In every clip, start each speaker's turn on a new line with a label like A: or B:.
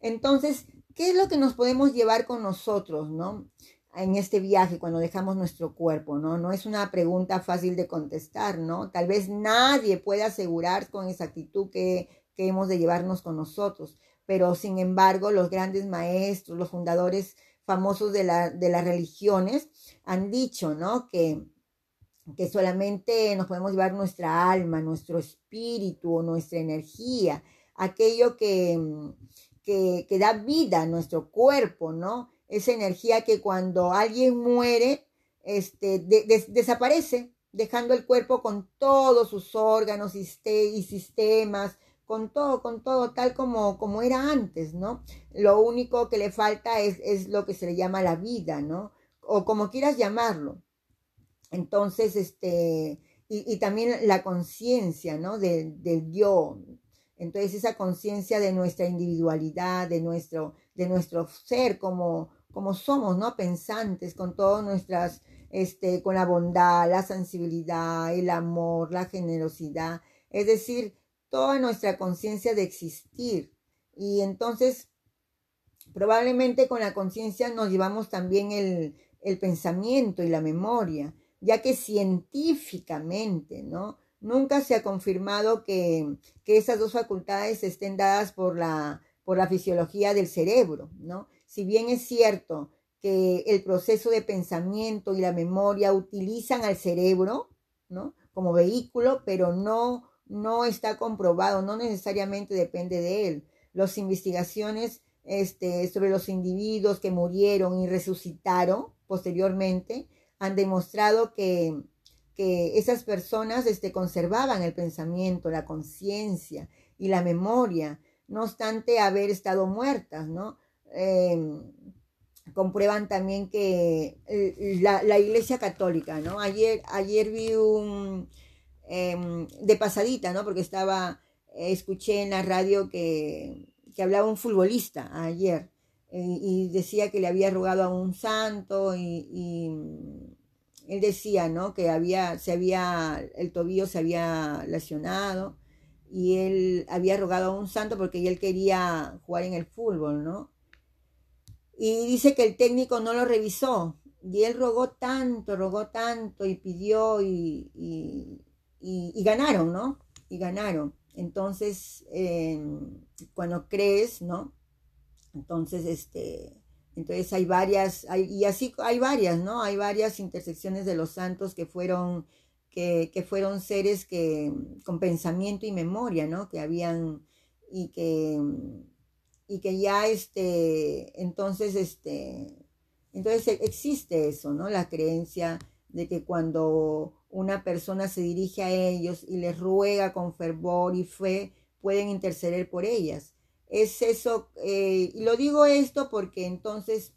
A: Entonces, ¿qué es lo que nos podemos llevar con nosotros, no? En este viaje, cuando dejamos nuestro cuerpo, ¿no? No es una pregunta fácil de contestar, ¿no? Tal vez nadie puede asegurar con exactitud que, hemos de llevarnos con nosotros, pero sin embargo, los grandes maestros, los fundadores famosos de, la, de las religiones han dicho, ¿no? Que, que solamente nos podemos llevar nuestra alma, nuestro espíritu, nuestra energía, aquello que, que, que da vida a nuestro cuerpo, ¿no? Esa energía que cuando alguien muere, este, de, de, desaparece, dejando el cuerpo con todos sus órganos y, sistemas, con todo, con todo, tal como, como era antes, ¿no? Lo único que le falta es, es lo que se le llama la vida, ¿no? O como quieras llamarlo. Entonces, este, y, también la conciencia, ¿no? De, del yo. Entonces, esa conciencia de nuestra individualidad, de nuestro, de nuestro ser como, como somos, ¿no? Pensantes, con todas nuestras, este, con la bondad, la sensibilidad, el amor, la generosidad. Es decir, toda nuestra conciencia de existir. Y entonces, probablemente con la conciencia nos llevamos también el, el, pensamiento y la memoria, ya que científicamente, ¿no? Nunca se ha confirmado que, que esas dos facultades estén dadas por la, por la fisiología del cerebro, ¿no? Si bien es cierto que el proceso de pensamiento y la memoria utilizan al cerebro, ¿no? Como vehículo, pero no no está comprobado, no necesariamente depende de él. Las investigaciones este, sobre los individuos que murieron y resucitaron posteriormente han demostrado que, que esas personas este, conservaban el pensamiento, la conciencia y la memoria, no obstante haber estado muertas, ¿no? Eh, comprueban también que eh, la, Iglesia Católica, ¿no? Ayer, ayer vi un, eh, de pasadita, ¿no? Porque estaba, eh, escuché en la radio que, que hablaba un futbolista ayer eh, y decía que le había rogado a un santo y, él decía, ¿no? Que había, se había, el tobillo se había lesionado y él había rogado a un santo porque él quería jugar en el fútbol, ¿no? Y dice que el técnico no lo revisó y él rogó tanto, rogó tanto y pidió y, y, y, y ganaron, ¿no? Y ganaron. Entonces, eh, cuando crees, ¿no? Entonces, este, entonces hay varias, hay, y así hay varias, ¿no? Hay varias intersecciones de los santos que fueron, que, que fueron seres que, con pensamiento y memoria, ¿no? Que habían, y que, y que ya, este, entonces, este, entonces existe eso, ¿no? La creencia de que cuando una persona se dirige a ellos y les ruega con fervor y fe, pueden interceder por ellas. Es eso, eh, y lo digo esto porque entonces,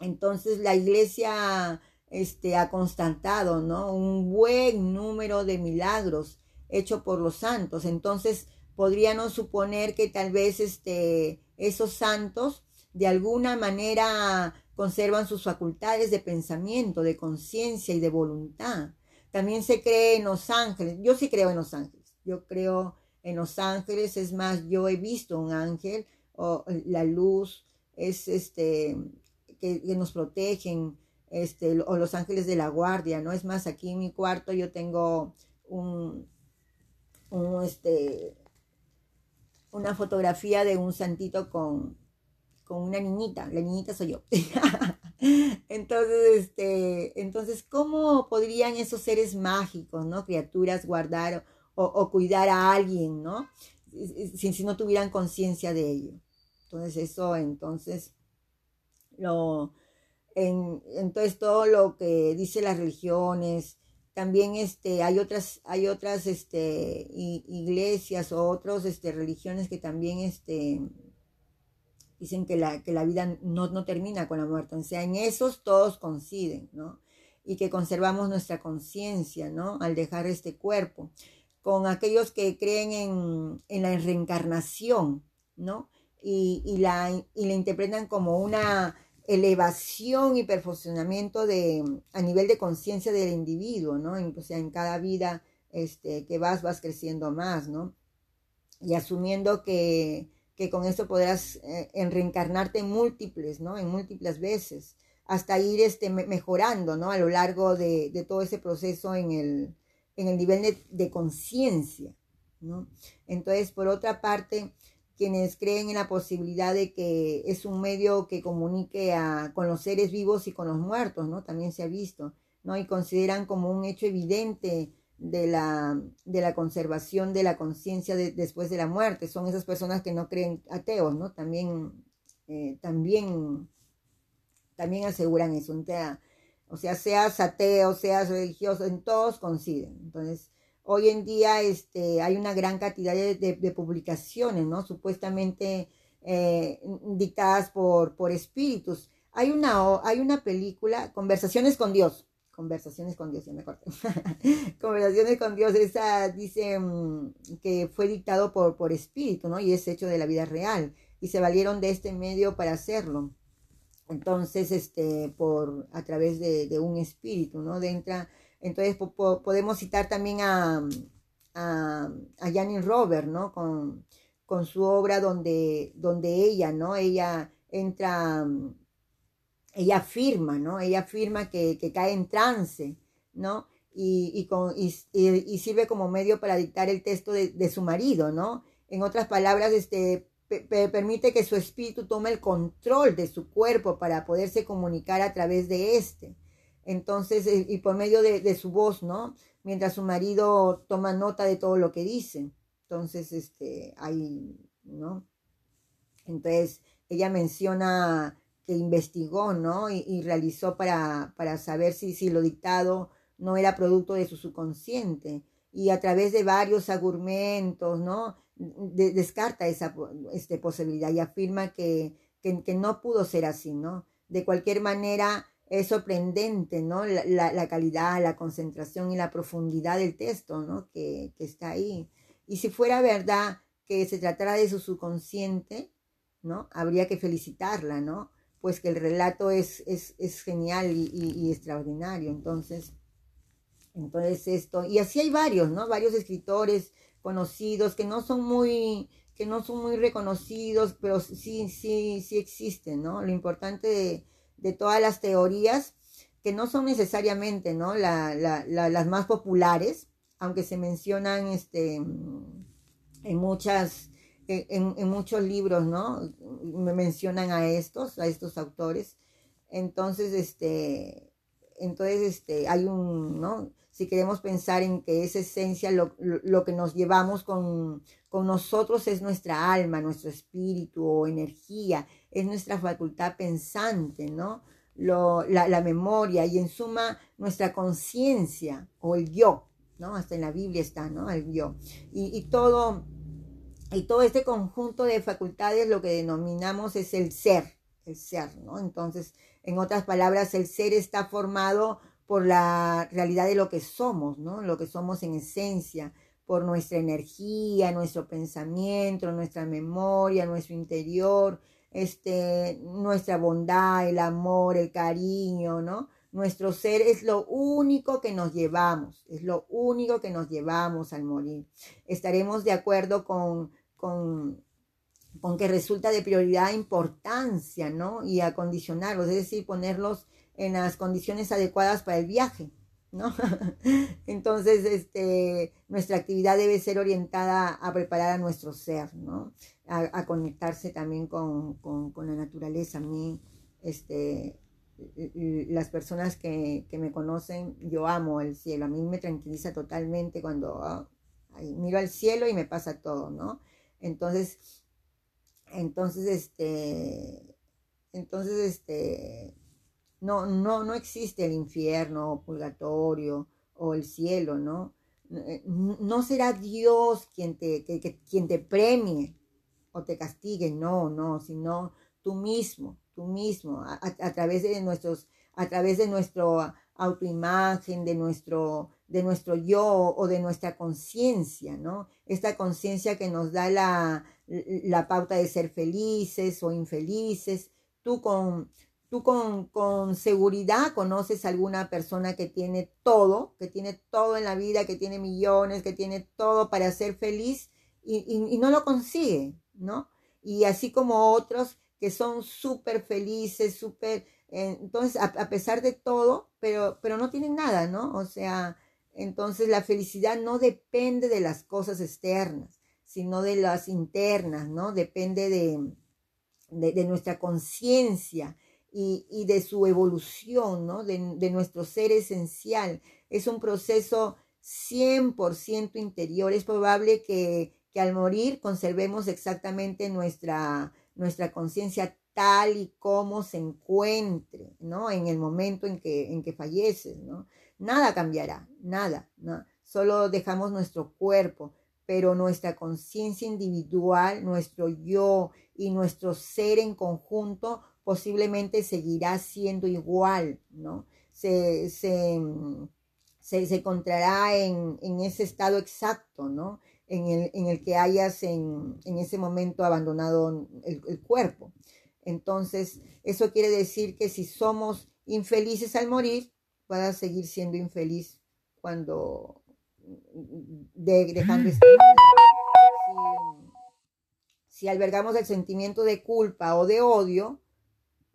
A: entonces la iglesia este, ha constatado, ¿no? Un buen número de milagros hechos por los santos. Entonces, podríamos suponer que tal vez este, esos santos de alguna manera conservan sus facultades de pensamiento, de conciencia y de voluntad. También se cree en los ángeles. Yo sí creo en los ángeles. Yo creo en los ángeles. Es más, yo he visto un ángel o la luz es este que, que nos protegen este o los ángeles de la guardia, ¿no? Es más, aquí en mi cuarto yo tengo un, un este una fotografía de un santito con con una niñita, la niñita soy yo. entonces, este, entonces, ¿cómo podrían esos seres mágicos, ¿no? Criaturas guardar o, cuidar a alguien, ¿no? Si, si no tuvieran conciencia de ello. Entonces, eso, entonces, lo, en, entonces todo lo que dice las religiones, también este, hay otras, hay otras este, iglesias o otras este, religiones que también este, dicen que la, que la vida no, no termina con la muerte, o sea, en esos todos coinciden, ¿no? Y que conservamos nuestra conciencia, ¿no? Al dejar este cuerpo. Con aquellos que creen en, en la reencarnación, ¿no? Y, y, la, y la interpretan como una elevación y perfeccionamiento de, a nivel de conciencia del individuo, ¿no? O sea, en cada vida este, que vas, vas creciendo más, ¿no? Y asumiendo que, que con esto podrás eh, en reencarnarte múltiples, ¿no? En múltiples veces, hasta ir este, mejorando, ¿no? A lo largo de, de todo ese proceso en el, en el nivel de, de conciencia, ¿no? Entonces, por otra parte, quienes creen en la posibilidad de que es un medio que comunique a, con los seres vivos y con los muertos, ¿no? También se ha visto, ¿no? Y consideran como un hecho evidente de la, de la conservación de la conciencia de, después de la muerte. Son esas personas que no creen ateos, ¿no? También, eh, también, también aseguran eso. O sea, seas ateo, seas religioso, en todos coinciden. Entonces, hoy en día este, hay una gran cantidad de, publicaciones, ¿no? Supuestamente eh, dictadas por, por espíritus. Hay una, hay una película, Conversaciones con Dios, Conversaciones con Dios, ya me corté. Conversaciones con Dios, esa dice mm, que fue dictado por, por espíritu, ¿no? Y es hecho de la vida real. Y se valieron de este medio para hacerlo. Entonces, este, por, a través de, un espíritu, ¿no? Dentro, entonces, podemos citar también a, a, a Janine Robert, ¿no? Con, con su obra donde, donde ella, ¿no? Ella entra ella afirma, ¿no? Ella afirma que, cae en trance, ¿no? Y, y, con, y, sirve como medio para dictar el texto de, su marido, ¿no? En otras palabras, este, permite que su espíritu tome el control de su cuerpo para poderse comunicar a través de este. Entonces, eh, y por medio de, su voz, ¿no? Mientras su marido toma nota de todo lo que dice. Entonces, este, ahí, ¿no? Entonces, ella menciona que investigó, ¿no? Y, realizó para, para saber si, si lo dictado no era producto de su subconsciente. Y a través de varios argumentos, ¿no? Descarta esa este, posibilidad y afirma que, que, no pudo ser así, ¿no? De cualquier manera, es sorprendente, ¿no? La, la, calidad, la concentración y la profundidad del texto, ¿no? Que, que, está ahí. Y si fuera verdad que se tratara de su subconsciente, ¿no? Habría que felicitarla, ¿no? pues que el relato es, es, es genial y, extraordinario. Entonces, entonces esto, y así hay varios, ¿no? Varios escritores conocidos que no son muy, que no son muy reconocidos, pero sí, sí, sí existen, ¿no? Lo importante de, de todas las teorías, que no son necesariamente, ¿no? La, la, las más populares, aunque se mencionan este, en muchas en, muchos libros, ¿no? Me mencionan a estos, a estos autores. Entonces, este, entonces, este, hay un, ¿no? Si queremos pensar en que esa esencia, lo, lo, que nos llevamos con, con, nosotros es nuestra alma, nuestro espíritu o energía, es nuestra facultad pensante, ¿no? Lo, la, la memoria y en suma nuestra conciencia o el yo, ¿no? Hasta en la Biblia está, ¿no? El yo. Y, y todo, y todo este conjunto de facultades lo que denominamos es el ser, el ser, ¿no? Entonces, en otras palabras, el ser está formado por la realidad de lo que somos, ¿no? Lo que somos en esencia, por nuestra energía, nuestro pensamiento, nuestra memoria, nuestro interior, este, nuestra bondad, el amor, el cariño, ¿no? Nuestro ser es lo único que nos llevamos, es lo único que nos llevamos al morir. Estaremos de acuerdo con con, con que resulta de prioridad importancia, ¿no? Y acondicionarlos, es decir, ponerlos en las condiciones adecuadas para el viaje, ¿no? Entonces, este, nuestra actividad debe ser orientada a preparar a nuestro ser, ¿no? A, conectarse también con, la naturaleza. A mí, este, las personas que, me conocen, yo amo el cielo. A mí me tranquiliza totalmente cuando ah, miro al cielo y me pasa todo, ¿no? Entonces, entonces, este, entonces, este, no, no, no existe el infierno, purgatorio o el cielo, ¿no? Eh, no será Dios quien te, quien te premie o te castigue, no, no, sino tú mismo, tú mismo, a, a través de nuestros, a través de nuestra autoimagen, de nuestro, de nuestro yo o de nuestra conciencia, ¿no? Esta conciencia que nos da la, la, pauta de ser felices o infelices. Tú con, tú con, con seguridad conoces a alguna persona que tiene todo, que tiene todo en la vida, que tiene millones, que tiene todo para ser feliz y, y, no lo consigue, ¿no? Y así como otros que son súper felices, súper, eh, entonces, a, pesar de todo, pero, pero no tienen nada, ¿no? O sea, entonces la felicidad no depende de las cosas externas, sino de las internas, ¿no? Depende de, de, nuestra conciencia y, de su evolución, ¿no? De, de nuestro ser esencial. Es un proceso 100% interior. Es probable que, que, al morir conservemos exactamente nuestra, nuestra conciencia tal y como se encuentre, ¿no? En el momento en que, en que falleces, ¿no? Nada cambiará, nada, ¿no? Solo dejamos nuestro cuerpo, pero nuestra conciencia individual, nuestro yo y nuestro ser en conjunto posiblemente seguirá siendo igual, ¿no? Se, se, se, encontrará en, en, ese estado exacto, ¿no? En el, en el que hayas en, en, ese momento abandonado el, el cuerpo. Entonces, eso quiere decir que si somos infelices al morir, vas a seguir siendo infeliz cuando de, dejando este si, si albergamos el sentimiento de culpa o de odio,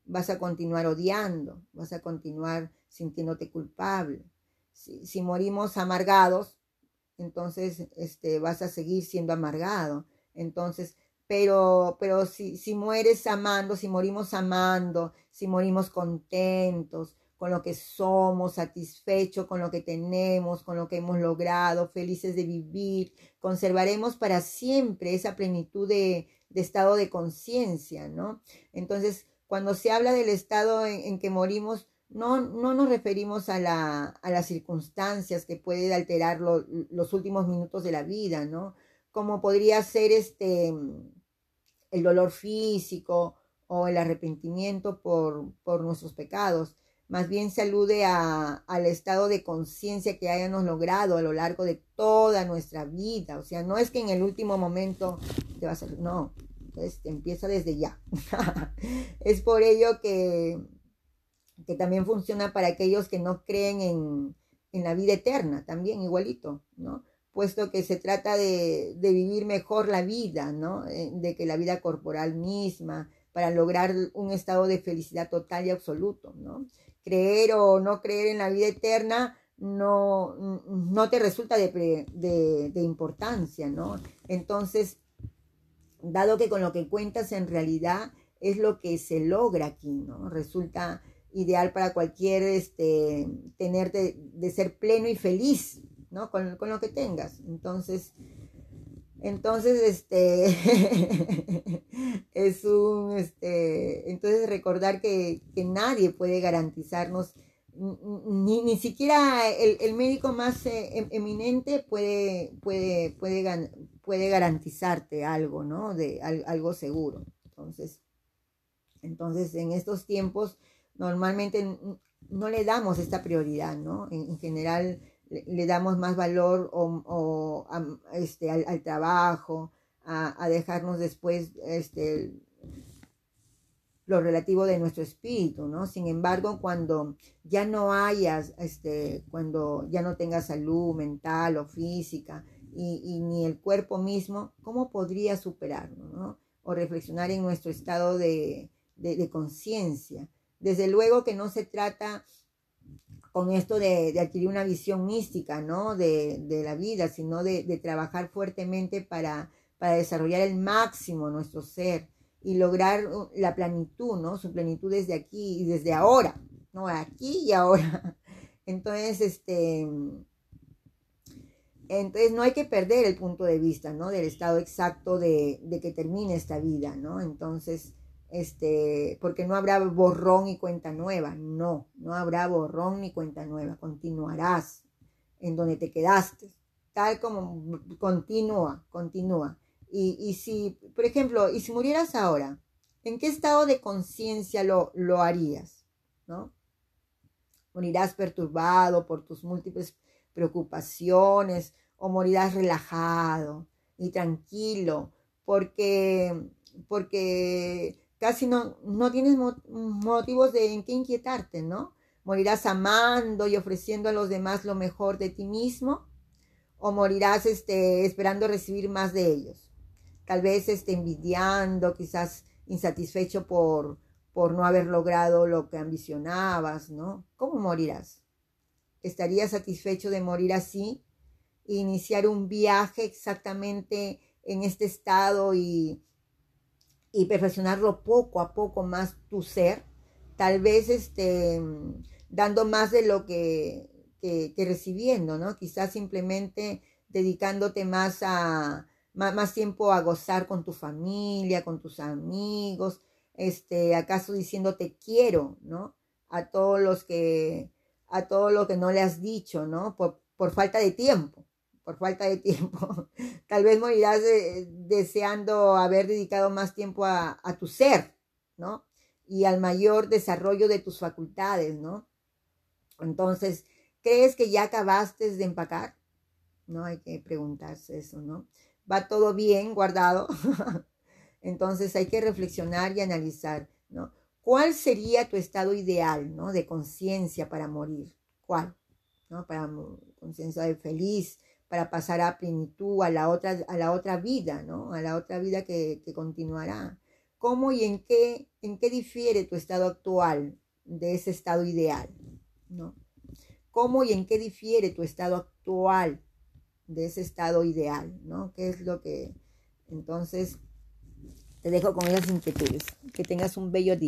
A: vas a continuar odiando, vas a continuar sintiéndote culpable. Si, morimos amargados, entonces este, vas a seguir siendo amargado. Entonces, pero, pero si, si mueres amando, si morimos amando, si morimos contentos, con lo que somos, satisfechos con lo que tenemos, con lo que hemos logrado, felices de vivir, conservaremos para siempre esa plenitud de, estado de conciencia, ¿no? Entonces, cuando se habla del estado en, que morimos, no, no nos referimos a, la, a las circunstancias que pueden alterar los últimos minutos de la vida, ¿no? Como podría ser este, el dolor físico o el arrepentimiento por, por nuestros pecados, más bien se alude a, al estado de conciencia que hayamos logrado a lo largo de toda nuestra vida. O sea, no es que en el último momento te vas a... No, entonces empieza desde ya. es por ello que, que también funciona para aquellos que no creen en, en la vida eterna, también igualito, ¿no? Puesto que se trata de, de vivir mejor la vida, ¿no? Eh, de que la vida corporal misma, para lograr un estado de felicidad total y absoluto, ¿no? creer o no creer en la vida eterna no, no te resulta de, de, importancia, ¿no? Entonces, dado que con lo que cuentas en realidad es lo que se logra aquí, ¿no? Resulta ideal para cualquier, este, tener de, ser pleno y feliz, ¿no? Con, con, lo que tengas. Entonces, entonces, este, es un, este, entonces recordar que, que nadie puede garantizarnos, ni, ni siquiera el, el médico más eh, em, eminente puede, puede, puede, puede garantizarte algo, ¿no? De algo seguro. Entonces, entonces, en estos tiempos, normalmente no le damos esta prioridad, ¿no? en general, le, damos más valor o, este, al, trabajo, a, dejarnos después este, lo relativo de nuestro espíritu, ¿no? Sin embargo, cuando ya no hayas, este, cuando ya no tengas salud mental o física y, ni el cuerpo mismo, ¿cómo podría superarlo. O reflexionar en nuestro estado de, de conciencia. Desde luego que no se trata con esto de, adquirir una visión mística, ¿no? De, la vida, sino de, trabajar fuertemente para, para desarrollar el máximo nuestro ser y lograr uh, la plenitud, ¿no? Su plenitud desde aquí y desde ahora, ¿no? Aquí y ahora. Entonces, este, entonces no hay que perder el punto de vista, ¿no? Del estado exacto de, de que termine esta vida, ¿no? Entonces, este, porque no habrá borrón y cuenta nueva, no, no habrá borrón ni cuenta nueva, continuarás en donde te quedaste, tal como continúa, continúa. Y, y si, por ejemplo, y si murieras ahora, ¿en qué estado de conciencia lo, lo harías? ¿No? Morirás perturbado por tus múltiples preocupaciones o morirás relajado y tranquilo porque, porque casi no, no tienes motivos de en qué inquietarte, ¿no? Morirás amando y ofreciendo a los demás lo mejor de ti mismo o morirás este, esperando recibir más de ellos. tal vez esté envidiando, quizás insatisfecho por, por no haber logrado lo que ambicionabas, ¿no? ¿Cómo morirás? ¿Estarías satisfecho de morir así? iniciar un viaje exactamente en este estado y, y perfeccionarlo poco a poco más tu ser, tal vez este, dando más de lo que, que, recibiendo, ¿no? Quizás simplemente dedicándote más a más, más, tiempo a gozar con tu familia, con tus amigos, este, acaso diciéndote quiero, ¿no? A todos los que, a todo lo que no le has dicho, ¿no? Por, por falta de tiempo por falta de tiempo. Tal vez morirás deseando haber dedicado más tiempo a, tu ser, ¿no? Y al mayor desarrollo de tus facultades, ¿no? Entonces, ¿crees que ya acabaste de empacar? No hay que preguntarse eso, ¿no? Va todo bien guardado. Entonces hay que reflexionar y analizar, ¿no? ¿Cuál sería tu estado ideal, ¿no? De conciencia para morir. ¿Cuál? ¿No? Para conciencia de feliz, para pasar a plenitud, a la otra, a la otra vida, ¿no? A la otra vida que, continuará. ¿Cómo y en qué, en qué difiere tu estado actual de ese estado ideal? ¿No? ¿Cómo y en qué difiere tu estado actual de ese estado ideal? ¿No? ¿Qué es lo que... Entonces, te dejo con esas inquietudes. Que tengas un bello día.